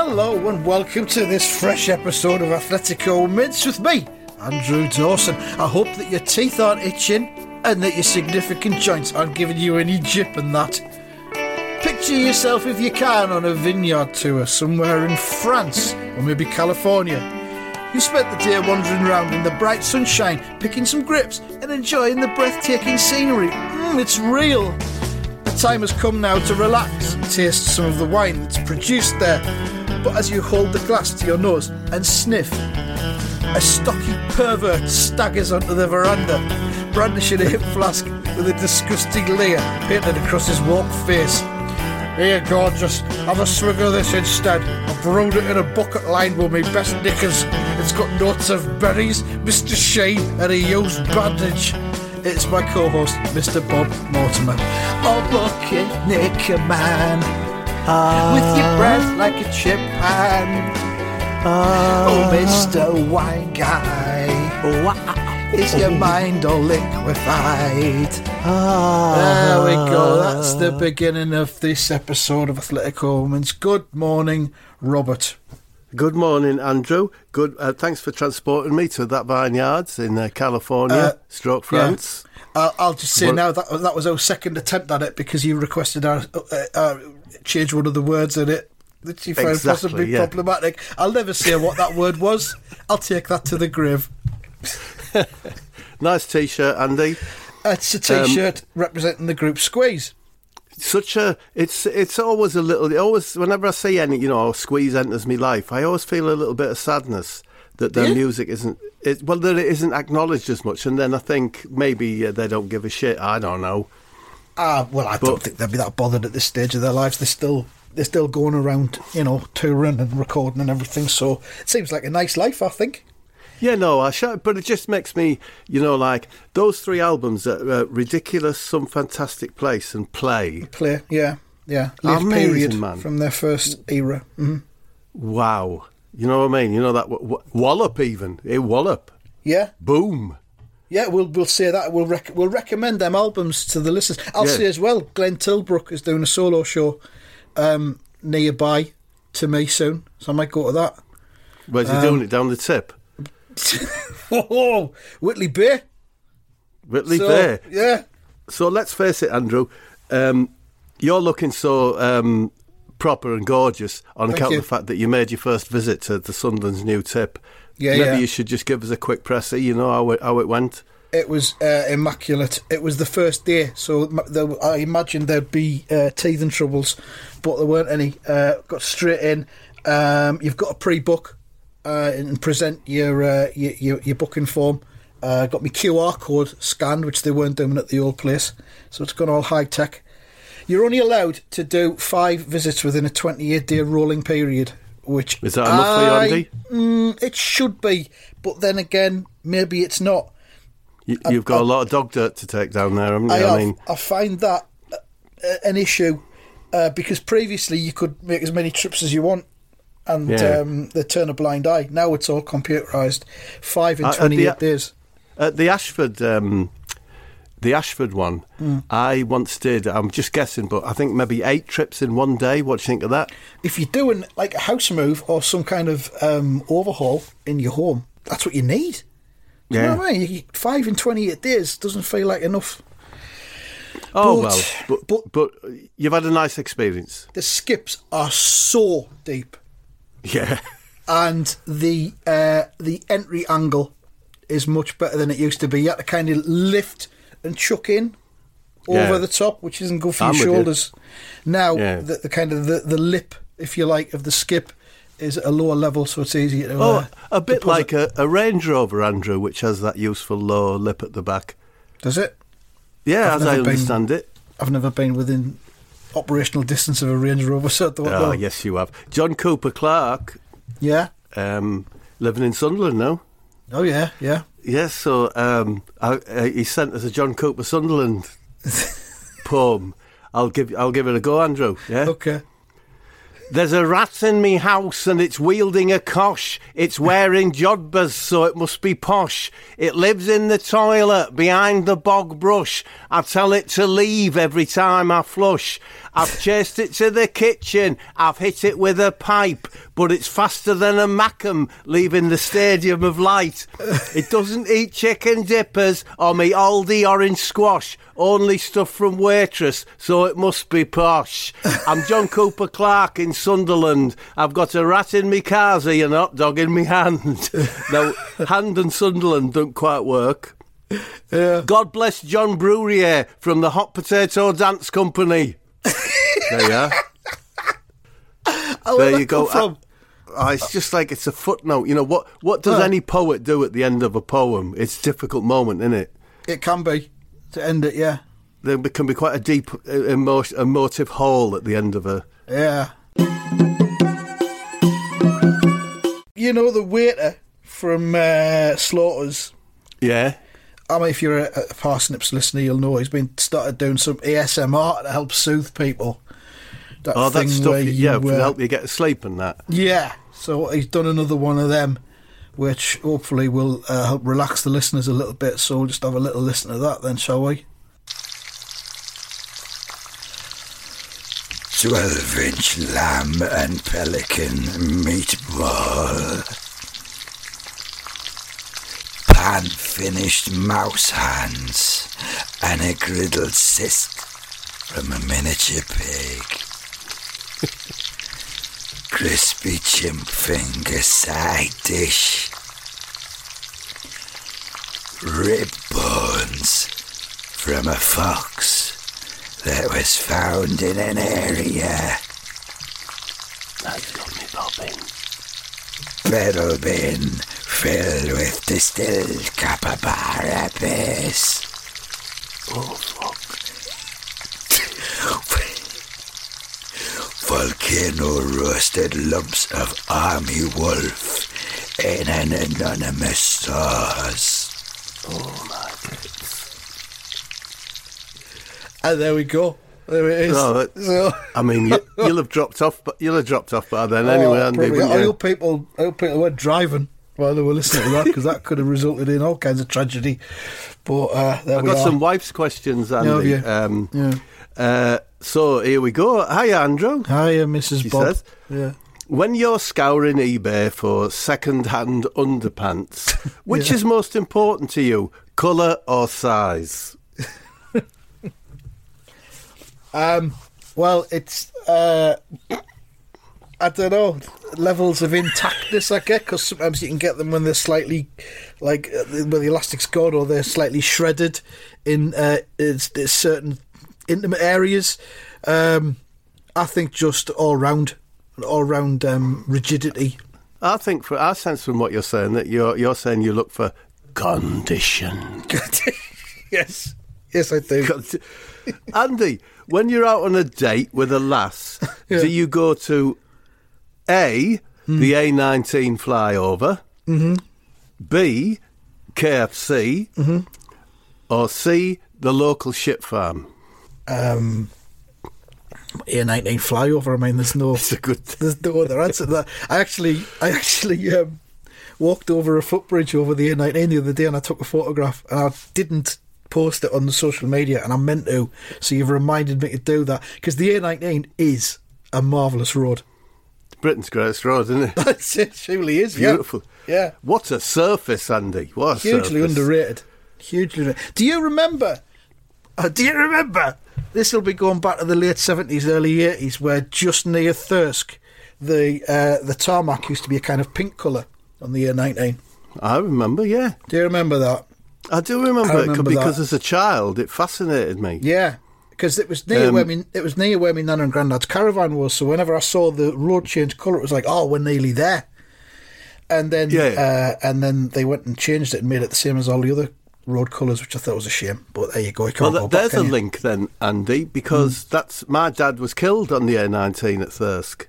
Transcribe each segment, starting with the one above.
Hello and welcome to this fresh episode of Athletico Mince with me, Andrew Dawson. I hope that your teeth aren't itching and that your significant joints aren't giving you any jip and that. Picture yourself, if you can, on a vineyard tour somewhere in France or maybe California. You spent the day wandering around in the bright sunshine, picking some grapes and enjoying the breathtaking scenery. Mmm, it's real. The time has come now to relax and taste some of the wine that's produced there. But as you hold the glass to your nose and sniff, a stocky pervert staggers onto the veranda, brandishing a hip flask with a disgusting leer painted across his warped face. Here, gorgeous, have a swig of this instead. I've brewed it in a bucket lined with my best knickers. It's got notes of berries, Mr. Sheen, and a used bandage. It's my co-host, Mr. Bob Mortimer. Oh, bucket knicker man, with your breath like a chip pan. Oh, Mr. Wine Guy, wow. is your mind all liquefied? There we go. That's the beginning of this episode of Athletico Mince. Good morning, Robert. Good morning, Andrew. Good. Uh, thanks for transporting me to that vineyards in uh, California, Uh, stroke France. I'll, I'll just say Well- now that that was our second attempt at it because you requested our, uh, uh, change one of the words in it that you found Exactly, possibly yeah. problematic. I'll never say what that word was. I'll take that to the grave. Nice T-shirt, Andy. It's a Um, t-shirt representing the group squeeze. Such a. It's it's always a little. It always whenever I see any, you know, squeeze enters me life, I always feel a little bit of sadness that their Yeah. music isn't. It, well, that it isn't acknowledged as much, and then I think maybe uh, they don't give a shit. I don't know. Ah, well, I don't think they'll be that bothered at this stage of their lives. They're still they're still going around, you know, touring and recording and everything. So it seems like a nice life, I think. Yeah, no, I shout, but it just makes me, you know, like those three albums that uh, ridiculous, some fantastic place, and play. Play, yeah, yeah, late Amazing, period man. from their first era. hmm Wow, you know what I mean? You know that w- w- wallop even, a wallop, Yeah, boom. Yeah, we'll we'll say that. We'll rec- we'll recommend them albums to the listeners. I'll Yeah. say as well, Glenn Tilbrook is doing a solo show um, nearby to me soon, so I might go to that. Where's he Um, doing it down the tip? Oh, Whitley Bay. Whitley So, Bay. Yeah, So let's face it, Andrew. Um, you're looking so um, proper and gorgeous on Thank account you. of the fact that you made your first visit to the Sunderland's new tip. Yeah, Maybe yeah. you should just give us a quick presser. You know how it, how it went. it was uh, immaculate. It was the first day, so there, I imagined there'd be uh, teething troubles, but there weren't any. Uh, got straight in. Um, you've got a pre-book uh, and present your, uh, your your your booking form. Uh, got my QR code scanned, which they weren't doing at the old place, so it's gone all high tech. You're only allowed to do five visits within a 28 day rolling period, which Is that enough for you, I- Andy? Mm, it should be, but then again, maybe it's not. You, you've got a lot of dog dirt to take down there, haven't you? I, have, mean, I find that uh, an issue uh, because previously you could make as many trips as you want and Yeah. um, they turn a blind eye. Now it's all computerised. Five in Uh, at the- 28 days. At the Ashford, um, the Ashford one, Hmm. I once did. I'm just guessing, but I think maybe eight trips in one day. What do you think of that? If you're doing like a house move or some kind of um, overhaul in your home, that's what you need. Do you know what I mean? You- Five in 28 days doesn't feel like enough. Oh But- well, but, but- but you've had a nice experience. The skips are so deep. Yeah, and the uh, the entry angle is much better than it used to be. You had to kind of lift and chuck in. Yeah. over the top, which isn't good for I'm your with you. shoulders. Now, Yeah. the, the kind of the, the lip, if you like, of the skip is at a lower level, so it's easier to. Oh, uh, a bit deposit. like a, a Range Rover, Andrew, which has that useful lower lip at the back. Does it? Yeah, I've as I been- understand it. I've never been within operational distance of a Range Rover, so Oh, know. yes, you have. John Cooper Clarke, Yeah. um, living in Sunderland now. Oh, yeah, yeah. Yes, so um, I, uh, he sent us a John Cooper Sunderland poem. I'll give I'll give it a go, Andrew. Yeah. Okay. There's a rat in me house and it's wielding a cosh. It's wearing jodhpurs, so it must be posh. It lives in the toilet behind the bog brush. I tell it to leave every time I flush. I've chased it to the kitchen. I've hit it with a pipe, but it's faster than a Mackem leaving the Stadium of Light. It doesn't eat chicken dippers or me Aldi orange squash. Only stuff from Waitrose, so it must be posh. I'm John Cooper Clarke in Sunderland. I've got a rat in me carsy and a hot dog in me hand. now, hand and Sunderland don't quite work. Yeah. God bless John Brurier from the Hot Potato Dance Company. There you are. Oh, There you go. From? It's just like it's a footnote. You know what? What does any poet do at the end of a poem? It's a difficult moment, isn't it? It can be to end it, yeah. There can be quite a deep uh, emo- emotive hole at the end of a. Yeah. You know the waiter from uh, Slaughters. Yeah. I mean, if you're a, a Parsnips listener, you'll know he's been started doing some ASMR to help soothe people. That Oh, that thing stuff. where Yeah, you, to uh, help you get to sleep and that. Yeah, so he's done another one of them, which hopefully will uh, help relax the listeners a little bit. So we'll just have a little listen to that then, shall we? 12 inch lamb and pelican meatball. Pan finished mouse hands and a griddled cyst from a miniature pig. Crispy chimp finger side dish. Rib bones from a fox that was found in an area. That's got me bobbing. Barrel bin filled with distilled capybara. Oh, fuck. Volcano roasted lumps of army wolf in an anonymous sauce. Oh, my God. And there we go. There it is. No, So- I mean, you, you'll have dropped off, but you'll have dropped off by then anyway, Oh, Andy. probably. wouldn't I hope people, I hope people weren't driving while they were listening to that because that could have resulted in all kinds of tragedy. But uh, there I've got are. some wife's questions, Andy. Um, Yeah. uh, so here we go. Hi, Andrew. Hiya, Mrs. She Bob. says. Yeah. When you're scouring eBay for second-hand underpants, which Yeah. is most important to you, colour or size? Um, well, it's uh, I don't know levels of intactness I get because sometimes you can get them when they're slightly like uh, when the elastic's gone or they're slightly shredded in uh, it's, it's certain intimate areas. Um, I think just all round, all round um, rigidity. I think, for, I sense from what you're saying that you're you're saying you look for condition. yes, yes, I do. Andy, when you're out on a date with a lass, Yeah. do you go to A, the A19 flyover, mm-hmm. B, KFC, Mm-hmm. or C, the local ship farm? Um, A19 flyover. I mean, there's no. It's a good. There's no other answer to that. I actually, I actually um, walked over a footbridge over the A19 the other day, and I took a photograph, and I didn't post it on the social media, and I meant to. So you've reminded me to do that because the A19 is a marvelous road. Britain's greatest road, isn't it? That's it. Surely is. yeah. Beautiful. Yeah. What a surface, Andy. What a Hugely surface. underrated. Hugely. Underrated. Do you remember? Uh, do you remember? This will be going back to the late seventies, early eighties, where just near Thirsk, the uh, the tarmac used to be a kind of pink colour on the A19. I remember, yeah. Do you remember that? I do remember, I it because that. as a child it fascinated me. Yeah, because it was near Um, where me, it was near where my nan and granddad's caravan was. So whenever I saw the road change colour, it was like, oh, we're nearly there. And then, Yeah. uh, and then they went and changed it and made it the same as all the other road colours, which I thought was a shame. But there you go. You Well, go th- back, there's a link then, Andy, because that's my dad was killed on the A19 at Thirsk.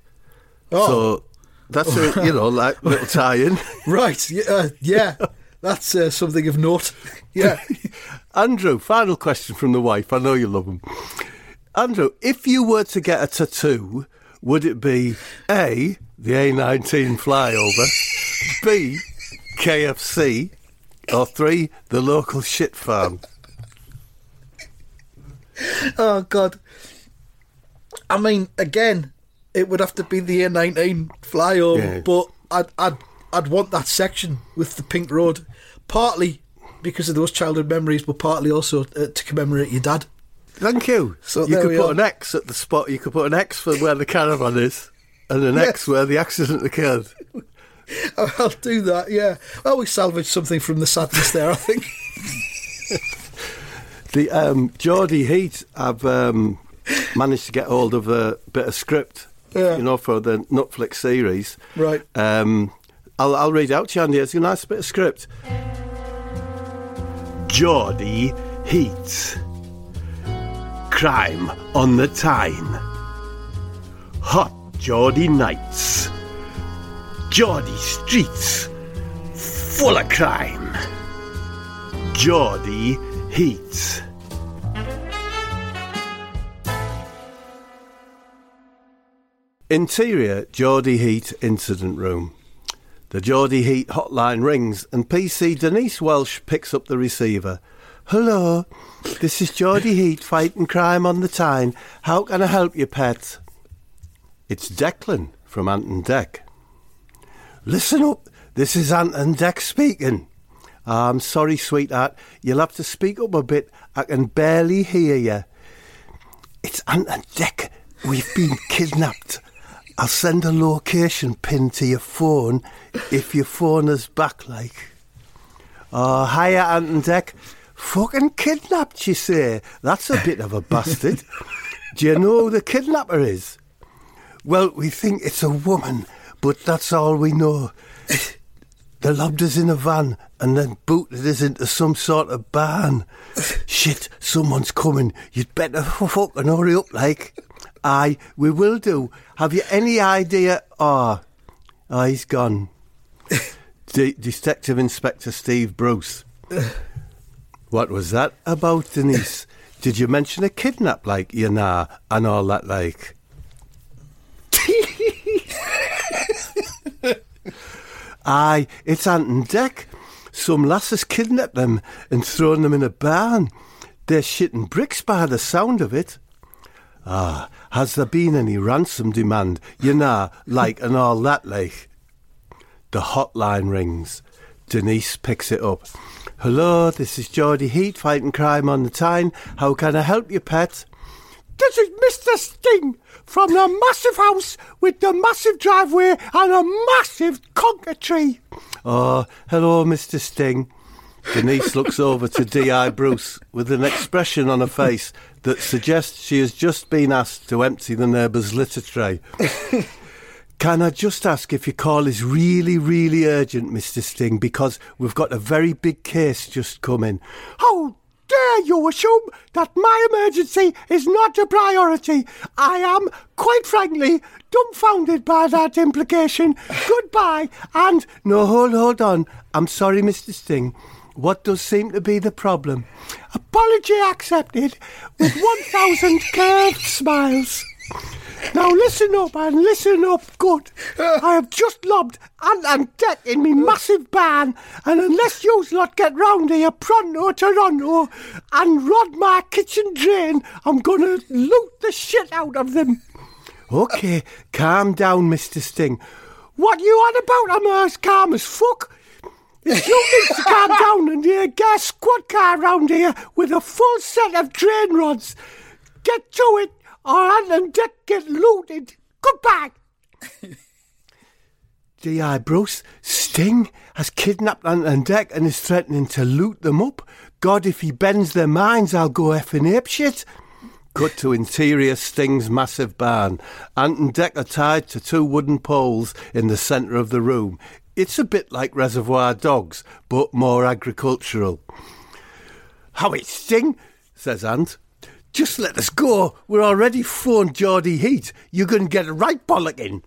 Oh. So that's a you know like little tie-in. Right. Yeah. Uh, yeah. That's uh, something of note. Yeah. Andrew, final question from the wife. I know you love them. Andrew, if you were to get a tattoo, would it be A, the A19 flyover, B, KFC, or three, the local shit farm? oh God. I mean, again, it would have to be the A19 flyover, Yeah. but I'd I'd I'd want that section with the pink road, partly because of those childhood memories, but partly also uh, to commemorate your dad. Thank you. So you could put are. an X at the spot. You could put an X for where the caravan is, and an X where the accident occurred. I'll do that. Yeah. Well, we salvaged something from the sadness there. I think. The um, Geordie Heat I've um, managed to get hold of a bit of script, Yeah. you know, for the Netflix series. Right. Um, I'll, I'll read out to you, Andy. It's a nice bit of script. Geordie Heat. Crime on the Tyne. Hot Geordie nights. Geordie streets. Full of crime. Geordie Heat. Interior Geordie Heat Incident Room. The Geordie Heat hotline rings and PC Denise Welsh picks up the receiver. Hello, this is Geordie Heat fighting crime on the Tyne. How can I help you, pet? It's Declan from Ant and Dec. Listen up, this is Ant and Dec speaking. "Ah, I'm sorry, sweetheart. You'll have to speak up a bit. I can barely hear you. It's Anton Deck. We've been kidnapped. I'll send a location pin to your phone if your phone is back, like. Oh, hiya, Ant and Dec. Fucking kidnapped, you say? That's a bit of a bastard. Do you know who the kidnapper is? Well, we think it's a woman, but that's all we know. They lobbed us in a van and then booted us into some sort of barn. Shit, someone's coming. You'd better fucking hurry up, like. Aye, we will do. Have you any idea? Ah, oh, he's gone. De- Detective Inspector Steve Bruce. What was that about, Denise? Did you mention a kidnap, like, you know, and all that, like? Aye, it's Ant and Dec. Some lass has kidnapped them and thrown them in a barn. They're shitting bricks by the sound of it. Ah, has there been any ransom demand? You know, like and all that, like. The hotline rings. Denise picks it up. Hello, this is Geordie Heat fighting crime on the Tyne. How can I help you, pet? This is Mr. Sting from the massive house with the massive driveway and a massive conker tree. Oh, hello, Mr. Sting. Denise looks over to D.I. Bruce with an expression on her face that suggests she has just been asked to empty the neighbour's litter tray. Can I just ask if your call is really, really urgent, Mr. Sting, because we've got a very big case just come in. How dare you assume that my emergency is not a priority? I am, quite frankly, dumbfounded by that implication. Goodbye, and no, hold, hold on. I'm sorry, Mr. Sting. What does seem to be the problem? Apology accepted with 1,000 curved smiles. Now listen up and listen up good. Uh. I have just lobbed Ant and Dec in me massive barn, and unless you lot get round here pronto Toronto and rod my kitchen drain, I'm gonna loot the shit out of them. Okay, calm down, Mr. Sting. What you on about? I'm as calm as fuck. If you need to calm down and get a squad car round here with a full set of drain rods, get to it or Ant and Dec get looted. Goodbye. D.I. Bruce, Sting has kidnapped Ant and Dec and is threatening to loot them up. God, if he bends their minds, I'll go effing apeshit. Cut to interior Sting's massive barn. Ant and Deck are tied to two wooden poles in the centre of the room. It's a bit like Reservoir Dogs, but more agricultural. How it Sting? says Ant. Just let us go. We're already phoned Geordie Heat. You're going to get a right bollocking.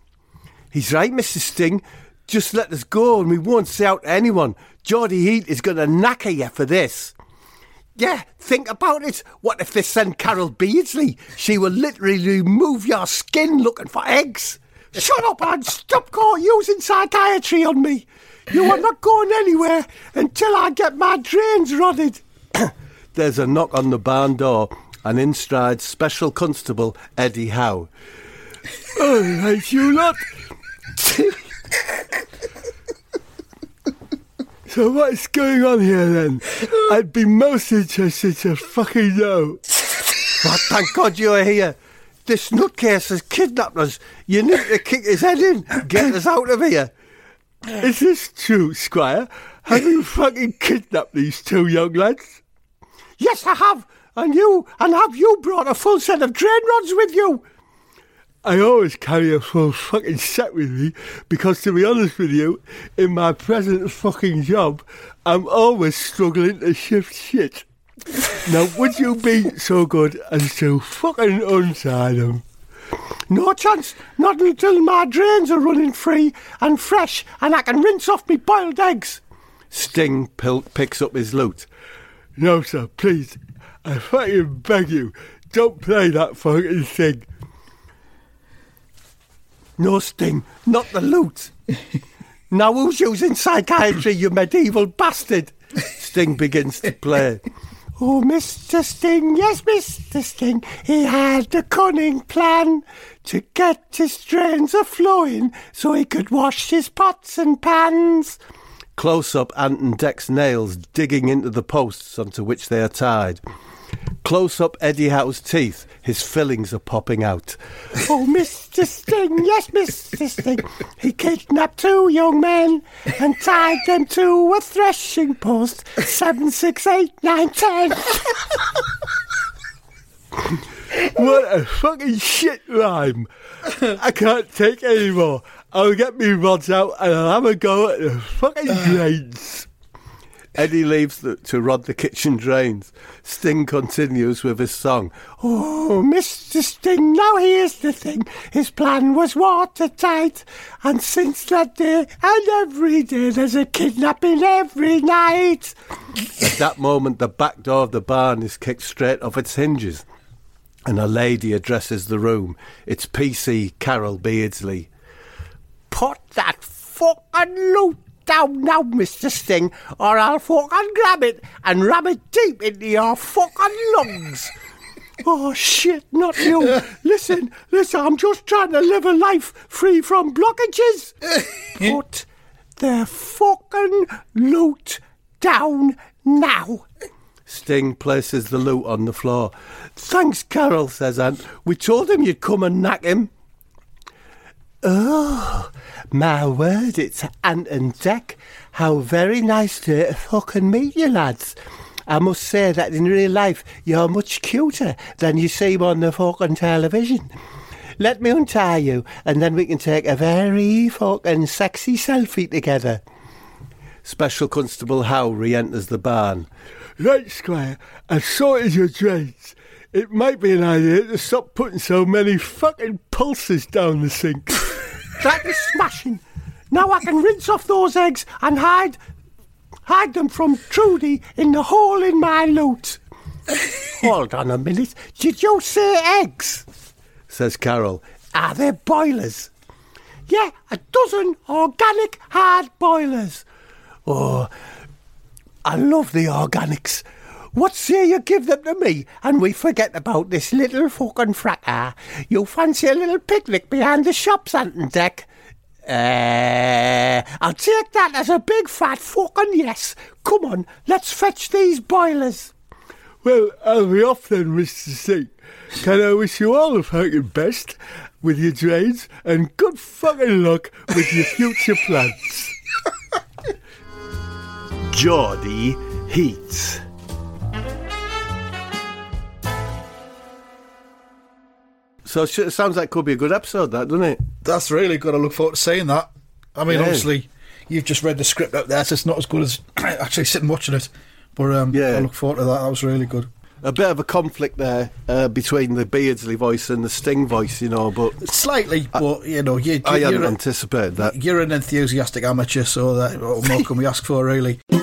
He's right, Mr. Sting. Just let us go and we won't say out to anyone. Geordie Heat is going to knacker you for this. Yeah, think about it. What if they send Carol Beardsley? She will literally remove your skin looking for eggs. Shut up and stop using psychiatry on me. You are not going anywhere until I get my drains rotted. There's a knock on the barn door, and in strides Special Constable Eddie Howe. Oh, right, you lot. so what's going on here then? I'd be most interested to fucking know. Well, thank God you're here. This nutcase has kidnapped us. You need to kick his head in, get us out of here. Is this true, Squire? Have you fucking kidnapped these two young lads? Yes, I have. And you, and have you brought a full set of drain rods with you? I always carry a full fucking set with me because, to be honest with you, in my present fucking job, I'm always struggling to shift shit. now, would you be so good as to fucking untie them? No chance, not until my drains are running free and fresh and I can rinse off me boiled eggs. Sting pil- picks up his lute. No, sir, please, I fucking beg you, don't play that fucking thing. No, Sting, not the lute. now who's using psychiatry, you medieval bastard? Sting begins to play. Oh, Mr. Sting, yes, Mr. Sting, he had a cunning plan to get his drains a flowing so he could wash his pots and pans. Close up Ant and Dec's nails digging into the posts onto which they are tied. Close up Eddie Howe's teeth, his fillings are popping out. Oh, Mr. Sting, yes, Mr. Sting. He kidnapped two young men and tied them to a threshing post. Seven, six, eight, nine, ten. what a fucking shit rhyme. I can't take any more. I'll get me rods out and I'll have a go at the fucking drains. Eddie leaves the, to rod the kitchen drains. Sting continues with his song. Oh, Mr. Sting, now here's the thing. His plan was watertight. And since that day, and every day, there's a kidnapping every night. At that moment, the back door of the barn is kicked straight off its hinges. And a lady addresses the room. It's PC Carol Beardsley. Put that fucking lute down now, Mr. Sting, or I'll fucking grab it and ram it deep into your fucking lungs. Oh shit, not you. Listen, listen, I'm just trying to live a life free from blockages. Put the fucking lute down now. Sting places the lute on the floor. Thanks, Carol, says Ant. We told him you'd come and knack him. Oh, my word, it's Ant and Dec. How very nice to fucking meet you, lads. I must say that in real life, you're much cuter than you seem on the fucking television. Let me untie you, and then we can take a very fucking sexy selfie together. Special Constable Howe re enters the barn. Right, Squire, I've sorted your drains. It might be an idea to stop putting so many fucking pulses down the sink. that is smashing. Now I can rinse off those eggs and hide hide them from Trudy in the hole in my lute. Hold on a minute. Did you say eggs? Says Carol. Are they boilers? Yeah, a dozen organic hard boilers. Oh, I love the organics. What say you give them to me and we forget about this little fucking fracas? You fancy a little picnic behind the shops, Ant and Dec? Uh, I'll take that as a big fat fucking yes. Come on, let's fetch these boilers. Well, I'll be off then, Mr. Singh. Can I wish you all the fucking best with your trades and good fucking luck with your future plans. Geordie Heats. So it sounds like could be a good episode, that doesn't it? That's really good. I look forward to seeing that. I mean, Yeah. obviously, you've just read the script out there, so it's not as good as actually sitting watching it. But um, Yeah. I look forward to that. That was really good. A bit of a conflict there uh, between the Beardsley voice and the Sting voice, you know, but Slightly, but you know, you, I hadn't anticipated that. you're an enthusiastic amateur, so that what more can we ask for, really?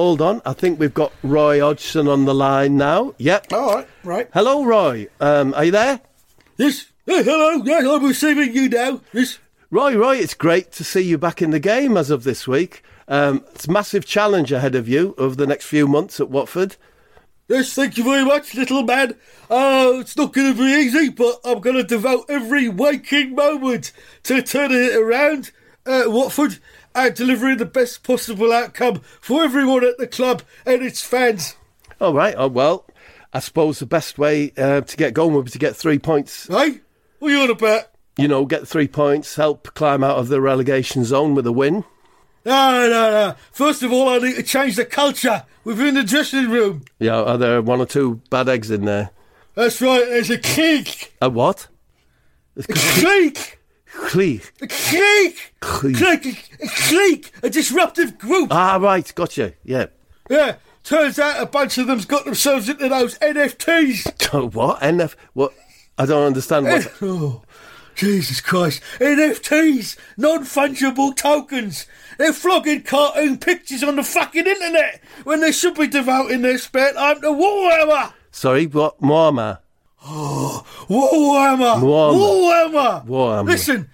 Hold on, I think we've got Roy Hodgson on the line now. Yep. All right, right. Hello, Roy. Um, are you there? Yes. Hey, hello. Yes, I'm receiving you now. Yes. Roy, Roy, it's great to see you back in the game as of this week. Um, it's a massive challenge ahead of you over the next few months at Watford. Yes, thank you very much, little man. Uh, it's not going to be easy, but I'm going to devote every waking moment to turning it around at Watford and delivering the best possible outcome for everyone at the club and its fans. All right. Oh, well, I suppose the best way uh, to get going would be to get three points. Hey, what are you on about? You know, get three points, help climb out of the relegation zone with a win. No, no, no. First of all, I need to change the culture within the dressing room. Yeah, are there one or two bad eggs in there? That's right, there's a clique. A what? A clique. Clique. Clique. Clique. A clique. A disruptive group. Ah, right, gotcha. Yeah. Yeah, turns out a bunch of them's got themselves into those NFTs. what? NF? What? I don't understand what. Oh, Jesus Christ. NFTs, non fungible tokens. They're flogging cartoon pictures on the fucking internet when they should be devoting their spare time to Warhammer. Sorry, what? Oh, Moama. Warhammer. Warhammer. Warhammer. Warhammer. Listen,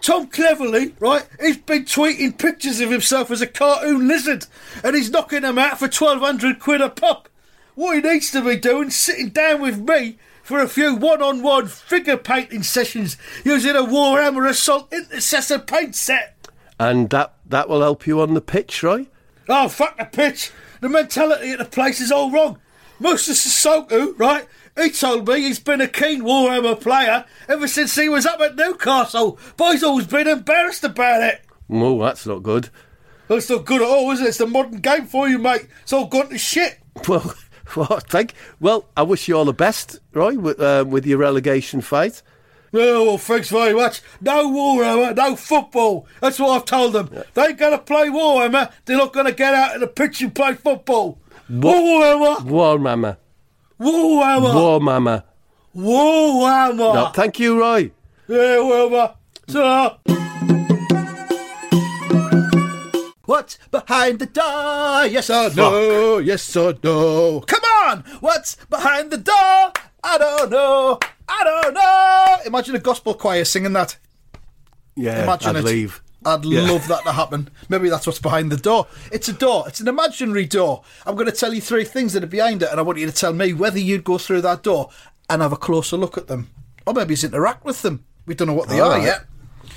Tom Cleverley, right, he's been tweeting pictures of himself as a cartoon lizard and he's knocking them out for 1200 quid a pop. What he needs to be doing is sitting down with me for a few one-on-one figure painting sessions using a Warhammer Assault Intercessor paint set. And that, that will help you on the pitch, right? Oh, fuck the pitch. The mentality at the place is all wrong. Moussa Sissoko, right? He told me he's been a keen Warhammer player ever since he was up at Newcastle, but he's always been embarrassed about it. Oh, that's not good. That's not good at all, is it? It's the modern game for you, mate. It's all gone to shit. Well, well, thank. Well, I wish you all the best, Roy, with, uh, with your relegation fight. Oh, well, thanks very much. No Warhammer, no football. That's what I've told them. They ain't going to play Warhammer. They're not going to get out of the pitch and play football. Warhammer? Warhammer, War Mama. Warhammer, War Mama. Warhammer. No, thank you, Roy. Yeah, Warhammer. Ta. What's behind the door? Yes or no? Yes or no? Come on! What's behind the door? I don't know. I don't know. Imagine a gospel choir singing that. Yeah, Imagine I'd it. leave. I'd Yeah. love that to happen. Maybe that's what's behind the door. It's a door. It's an imaginary door. I'm going to tell you three things that are behind it, and I want you to tell me whether you'd go through that door and have a closer look at them, or maybe just interact with them. We don't know what they All are right. yet.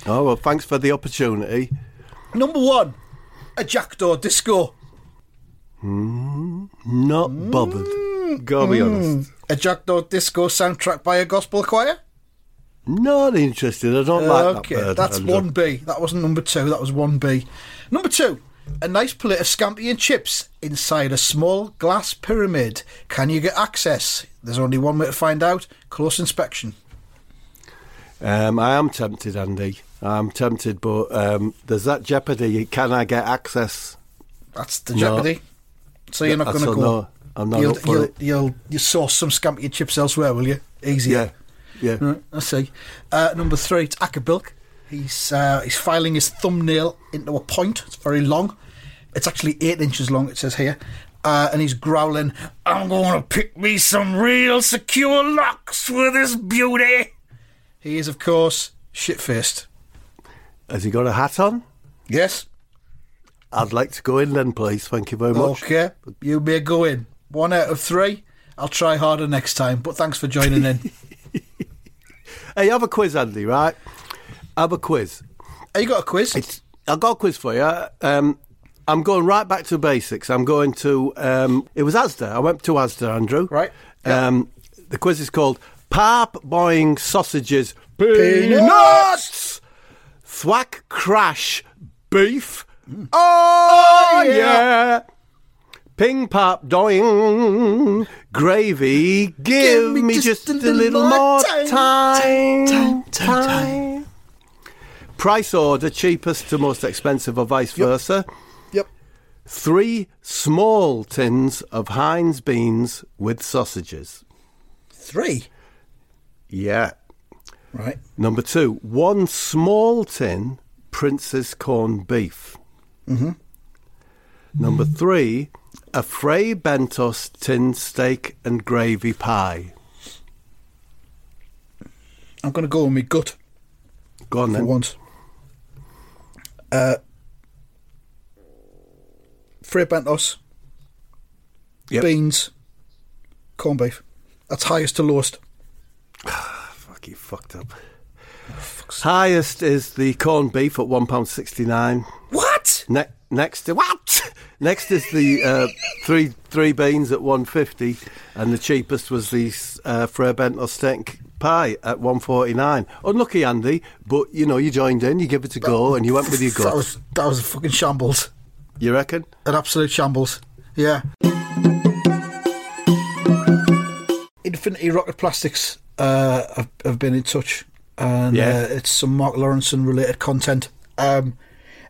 Oh, well, thanks for the opportunity. Number one, a jackdaw disco. Hmm, not bothered. Hmm. Gotta be hmm. honest. A Jackdaw Disco soundtrack by a gospel choir? Not interested. I don't like okay, that bird. that's Andrew. 1B. That wasn't number two, that was 1B. Number two, a nice plate of scampi and chips inside a small glass pyramid. Can you get access? There's only one way to find out close inspection. Um, I am tempted, Andy. I'm tempted, but um, there's that jeopardy. Can I get access? That's the No. jeopardy. So you're not going to go. no, I'm not you'll, up for you'll, it. You'll, you source some scampi and chips elsewhere, will you? Easy. Yeah, yeah. Right, I see. Uh, number three, it's Acker Bilk. He's uh, he's filing his thumbnail into a point. It's very long. It's actually eight inches long. It says here, uh, and he's growling, "I'm going to pick me some real secure locks for this beauty." He is, of course, shit faced. Has he got a hat on? Yes. I'd like to go in then, please. Thank you very much. Okay. You may go in. One out of three. I'll try harder next time. But thanks for joining in. Hey, have a quiz, Andy, right? Have a quiz. Have you got a quiz? It's, I've got a quiz for you. Um, I'm going right back to basics. I'm going to, um, it was Asda. I went to Asda, Andrew. Right. Yeah. Um, the quiz is called Parp Boing Sausages Peanuts! Thwack Crash Beef. Oh, yeah. Ping pop doing gravy. Give, me, just, a little, more time. time, Time. time, Price order cheapest to most expensive or vice versa. Yep. Three small tins of Heinz beans with sausages. Three. Yeah. Right. Number two, one small tin Prince's corned beef. Mm-hmm. Number three, a Fray Bentos tin steak and gravy pie. I'm going to go with my gut Go on for then. once. Uh, Fray Bentos, Yep. beans, corned beef. That's highest to lowest. Fuck, you fucked up. Highest is the corned beef at one pound sixty nine. What? Ne- next to what? Next is the uh, three three beans at one fifty, and the cheapest was the uh, steak pie at one forty nine. Unlucky, Andy, but you know you joined in, you give it a go, and you went with your gut. That was that was a fucking shambles. You reckon? An absolute shambles. Yeah. Infinity Rocket Plastics uh, have, have been in touch, and Yeah. uh, it's some Mark Lawrenson related content. Um,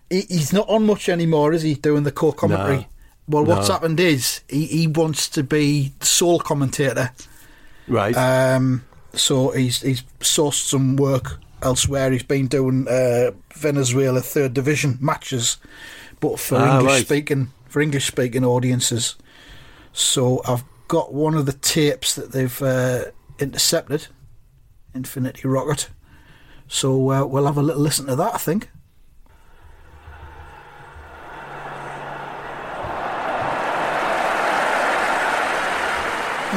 he, he's not on much anymore, is he? Doing the core commentary. No. Well, what's No. happened is he, he wants to be the sole commentator. Right. Um, so he's he's sourced some work elsewhere. He's been doing uh, Venezuela third division matches, but for Ah, English right. speaking for English speaking audiences. So I've got one of the tapes that they've uh, intercepted, Infinity Rocket. So uh, we'll have a little listen to that. I think.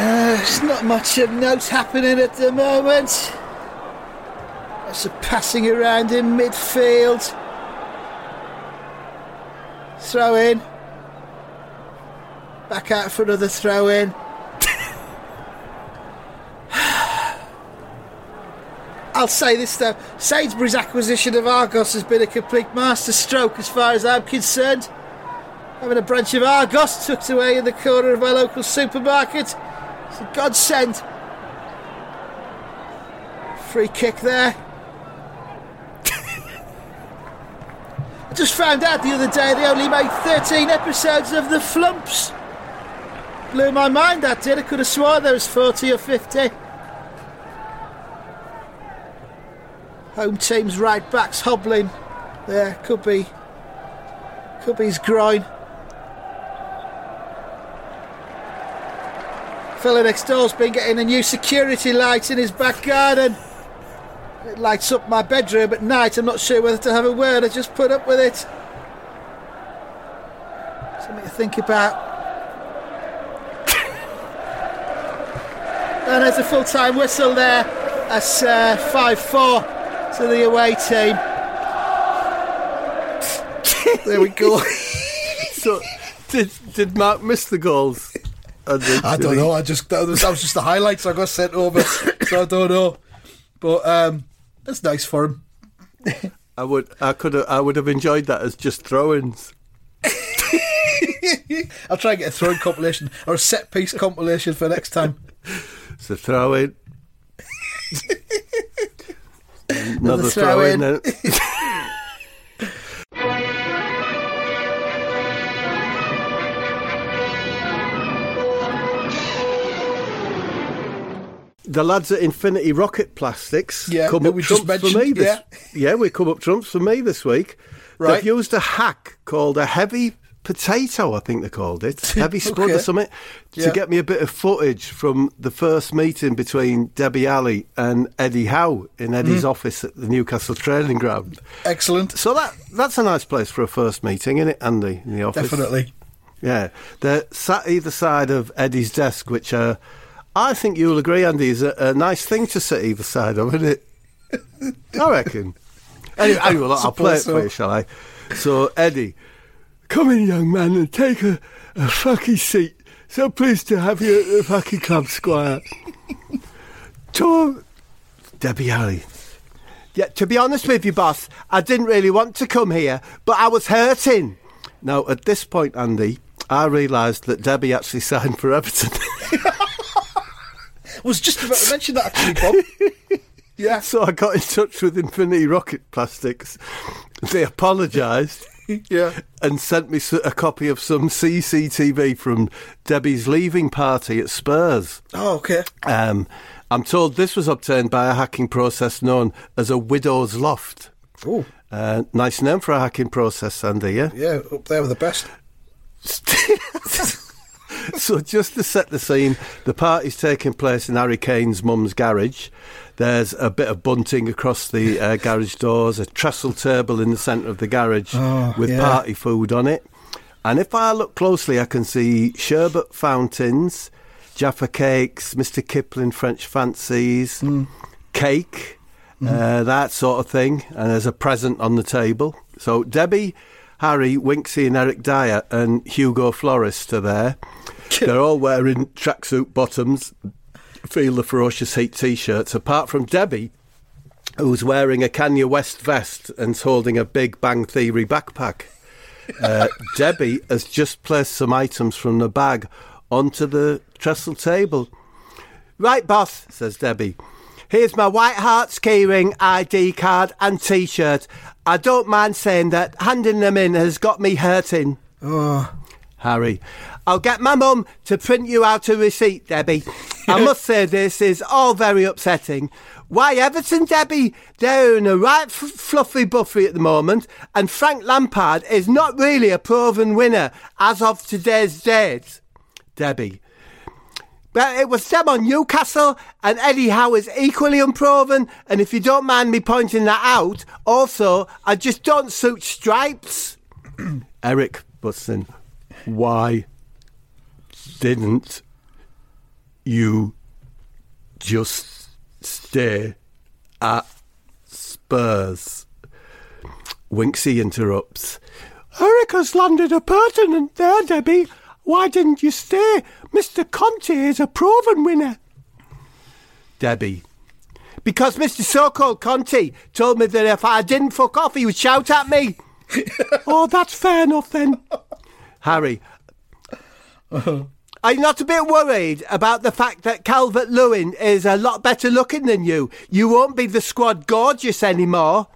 Uh, there's not much of note happening at the moment. Lots of passing around in midfield. Throw in. Back out for another throw in. I'll say this though Sainsbury's acquisition of Argos has been a complete masterstroke as far as I'm concerned. Having a branch of Argos tucked away in the corner of my local supermarket. It's a godsend. Free kick there. I just found out the other day they only made 13 episodes of The Flumps. Blew my mind that did. I could have sworn there was 40 or 50. Home team's right backs hobbling. There, could be. Could be his groin. Fella next door's been getting a new security light in his back garden. It lights up my bedroom at night. I'm not sure whether to have a word. I just put up with it. Something to think about. and there's a full time whistle there. That's uh, 5 4 to the away team. there we go. so, did Did Mark miss the goals? I don't know. I just that was, that was just the highlights I got sent over, so I don't know. But um, that's nice for him. I would, I could, have, I would have enjoyed that as just throw-ins. I'll try and get a throwing compilation or a set piece compilation for next time. It's a throw-in. Another throw-in. throw-in. The lads at Infinity Rocket Plastics Yeah, come up trumps for me. This, yeah, we come up trumps for me this week. Right. They've used a hack called a heavy potato, I think they called it, heavy spud or something, to Yeah. get me a bit of footage from the first meeting between Debbie Alley and Eddie Howe in Eddie's Mm. office at the Newcastle Training Ground. Excellent. So that that's a nice place for a first meeting, isn't it, Andy? In the office, Definitely. yeah, they're sat either side of Eddie's desk, which uh, I think you'll agree, Andy, is a, a nice thing to sit either side of, isn't it? I reckon. Anyway, anyway look, I'll play it for you, shall I? So, Eddie, come in, young man, and take a, a fucking seat. So pleased to have you at the fucking club, Squire. to Debbie Alley. Yeah, to be honest with you, boss, I didn't really want to come here, but I was hurting. Now, at this point, Andy, I realised that Debbie actually signed for Everton. was just about to mention that actually, Bob. yeah. so I got in touch with Infinity Rocket Plastics. They apologised. Yeah. And sent me a copy of some CCTV from Debbie's leaving party at Spurs. Oh, okay. Um, I'm told this was obtained by a hacking process known as a widow's loft. Oh. Uh, nice name for a hacking process, Andy, yeah? Yeah, up there with the best. so just to set the scene, the party's taking place in Harry Kane's mum's garage. There's a bit of bunting across the uh, garage doors, a trestle table in the centre of the garage Oh, with yeah. party food on it. And if I look closely, I can see sherbet fountains, Jaffa cakes, Mr. Kipling French fancies, Hmm. cake, uh, that sort of thing. And there's a present on the table. So Debbie, Harry, Winksy, and Eric Dier and Hugo Florist are there. They're all wearing tracksuit bottoms, Feel the Ferocious Heat t shirts, apart from Debbie, who's wearing a Kanye West vest and holding a big Bang Theory backpack. Uh, Debbie has just placed some items from the bag onto the trestle table. Right, boss, says Debbie. Here's my White Harts keyring, ID card, and t shirt. I don't mind saying that handing them in has got me hurting. Oh. Harry. I'll get my mum to print you out a receipt, Debbie. I must say this is all very upsetting. Why, Everton, Debbie? They're in a right f- fluffy buffy at the moment, and Frank Lampard is not really a proven winner as of today's date. Debbie. But it was them on Newcastle, and Eddie Howe is equally unproven. And if you don't mind me pointing that out, also, I just don't suit stripes. Eric Buston, why didn't you just stay at Spurs? Winksy interrupts. Has landed a pertinent there, Debbie. Why didn't you stay? Mr. Conte is a proven winner. Debbie. Because Mr. So-called Conte told me that if I didn't fuck off, he would shout at me. oh, that's fair enough then. Harry. Are you not a bit worried about the fact that Calvert Lewin is a lot better looking than you? You won't be the squad gorgeous anymore.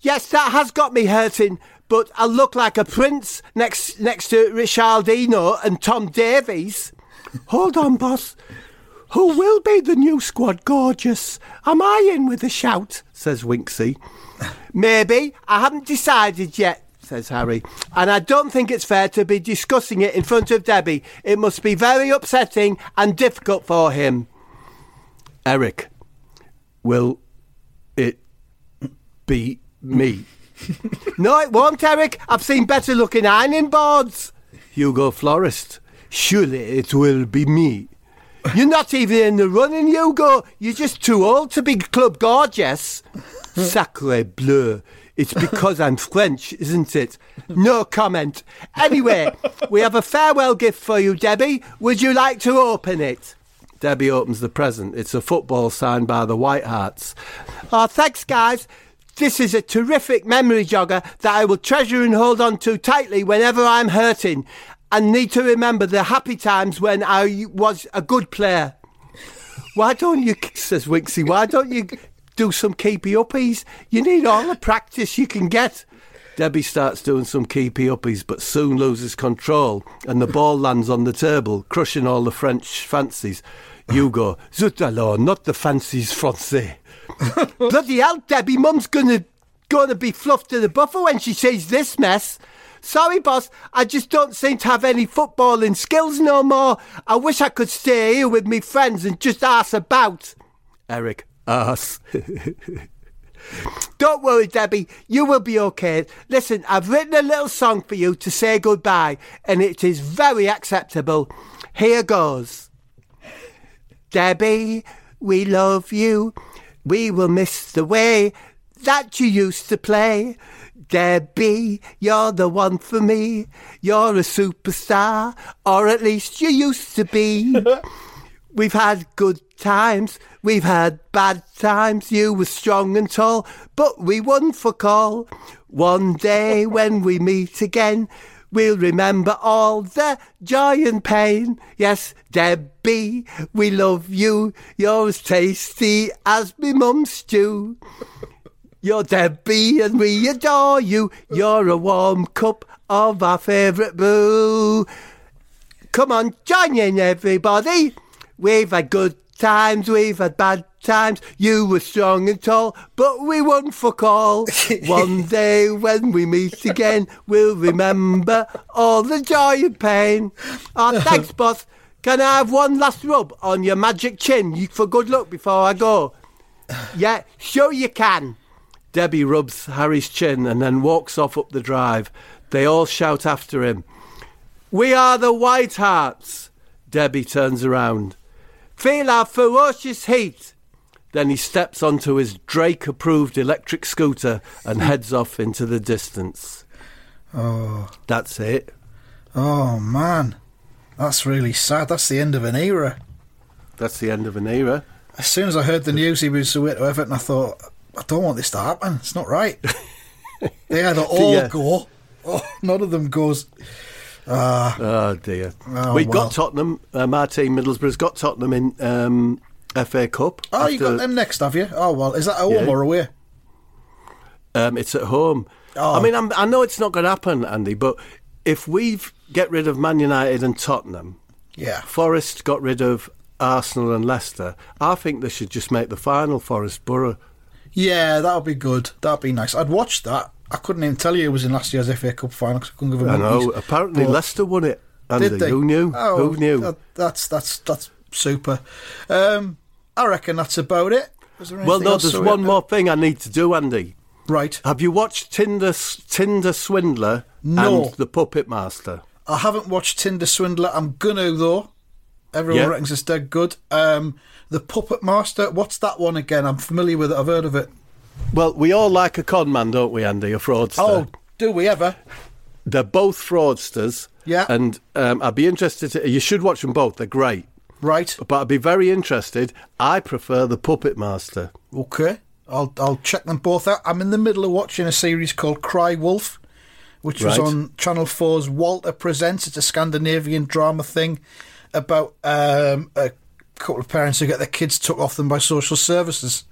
Yes, that has got me hurting, but I'll look like a prince next next to Richardino and Tom Davies. Hold on, boss. Who will be the new squad gorgeous? Am I in with a shout? says Winksy. Maybe. I haven't decided yet, says Harry. And I don't think it's fair to be discussing it in front of Debbie. It must be very upsetting and difficult for him. Eric, will it be me? no, it won't, Eric. I've seen better looking ironing boards. Hugo Florist, surely it will be me. You're not even in the running, Hugo. You're just too old to be club gorgeous. Sacre bleu. It's because I'm French, isn't it? No comment. Anyway, we have a farewell gift for you, Debbie. Would you like to open it? Debbie opens the present. It's a football signed by the White Harts. Oh, ah, thanks, guys. This is a terrific memory jogger that I will treasure and hold on to tightly whenever I'm hurting and need to remember the happy times when I was a good player. Why don't you, says Winksy, why don't you do some keepy uppies? You need all the practice you can get. Debbie starts doing some keepy uppies, but soon loses control, and the ball lands on the table, crushing all the French fancies. You go, zut alors, not the fancies français. Bloody hell, Debbie, Mum's gonna gonna be fluffed to the buffer when she sees this mess. Sorry, boss, I just don't seem to have any footballing skills no more. I wish I could stay here with me friends and just ask about. Eric, ass. Don't worry, Debbie, you will be okay. Listen, I've written a little song for you to say goodbye, and it is very acceptable. Here goes. Debbie, we love you. We will miss the way that you used to play. Debbie, you're the one for me. You're a superstar, or at least you used to be. We've had good times, we've had bad times. You were strong and tall, but we won for call. One day when we meet again, we'll remember all the joy and pain. Yes, Debbie, we love you. You're as tasty as me mum's stew. You're Debbie and we adore you. You're a warm cup of our favourite brew. Come on, join in everybody. We've had good times, we've had bad times. You were strong and tall, but we won fuck all. One day when we meet again, we'll remember all the joy and pain. Oh, thanks, boss. Can I have one last rub on your magic chin for good luck before I go? Yeah, sure you can. Debbie rubs Harry's chin and then walks off up the drive. They all shout after him. We are the White Harts. Debbie turns around. Feel our ferocious heat. Then he steps onto his Drake approved electric scooter and hmm. heads off into the distance. Oh, That's it. oh man, that's really sad. That's the end of an era. That's the end of an era. As soon as I heard the news he was away to Everton, I thought, I don't want this to happen. It's not right. they either all Yeah. go, or none of them goes. Ah, Oh dear. Oh, We've well. got Tottenham. Uh, my team, Middlesbrough's got Tottenham in um, FA Cup. oh, you got them next, have you? Oh well, is that at home Yeah. or away? Um, it's at home. Oh. I mean, I'm, I know it's not going to happen, Andy, but if we get rid of Man United and Tottenham, Yeah. Forest got rid of Arsenal and Leicester, I think they should just make the final Forest Boro. Yeah, that would be good. That'd be nice. I'd watch that. I couldn't even tell you it was in last year's FA Cup final because I couldn't give a I know. Apparently, But- Leicester won it. Andy. Did they? Who knew? Oh, Who knew? that- that's that's that's super. Um, I reckon that's about it. Well, no. There's one uh, more thing I need to do, Andy. Right. Have you watched Tinder Tinder Swindler No. and the Puppet Master? I haven't watched Tinder Swindler. I'm gonna though. Everyone Yeah. reckons it's dead good. Um, the Puppet Master. What's that one again? I'm familiar with it. I've heard of it. Well, we all like a con man, don't we, Andy? A fraudster. Oh, do we ever? They're both fraudsters. Yeah. And um, I'd be interested. To, you should watch them both. They're great. Right. But I'd be very interested. I prefer the Puppet Master. Okay. I'll I'll check them both out. I'm in the middle of watching a series called Cry Wolf, which was on Channel 4's Walter Presents. It's a Scandinavian drama thing about um, a couple of parents who get their kids took off them by social services.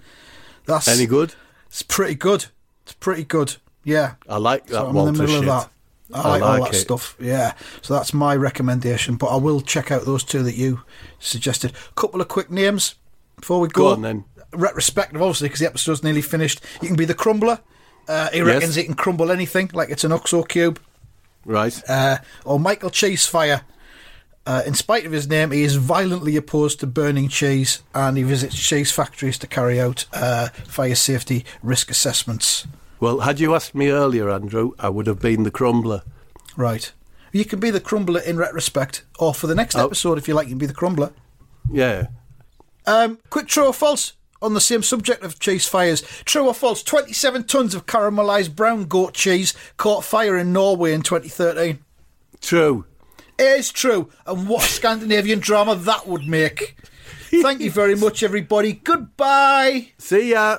That's Any good? It's pretty good. It's pretty good. Yeah. I like that So I'm Walter in the middle shit. of that. I, I like, all that it. stuff. Yeah. So that's my recommendation. But I will check out those two that you suggested. A Couple of quick names before we go. Go on then. Retrospective, obviously, because the episode's nearly finished. You can be the crumbler. Uh, he reckons he can crumble anything like it's an OXO cube. Right. Uh, or Michael Cheesefire. Uh, in spite of his name, he is violently opposed to burning cheese and he visits cheese factories to carry out uh, fire safety risk assessments. Well, had you asked me earlier, Andrew, I would have been the crumbler. Right. You can be the crumbler in retrospect, or for the next Oh. episode, if you like, you can be the crumbler. Yeah. Um, quick true or false? on the same subject of cheese fires. True or false? 27 tonnes of caramelised brown goat cheese caught fire in Norway in 2013. True. Is true, and what Scandinavian drama that would make. Thank you very much, everybody. Goodbye. See ya.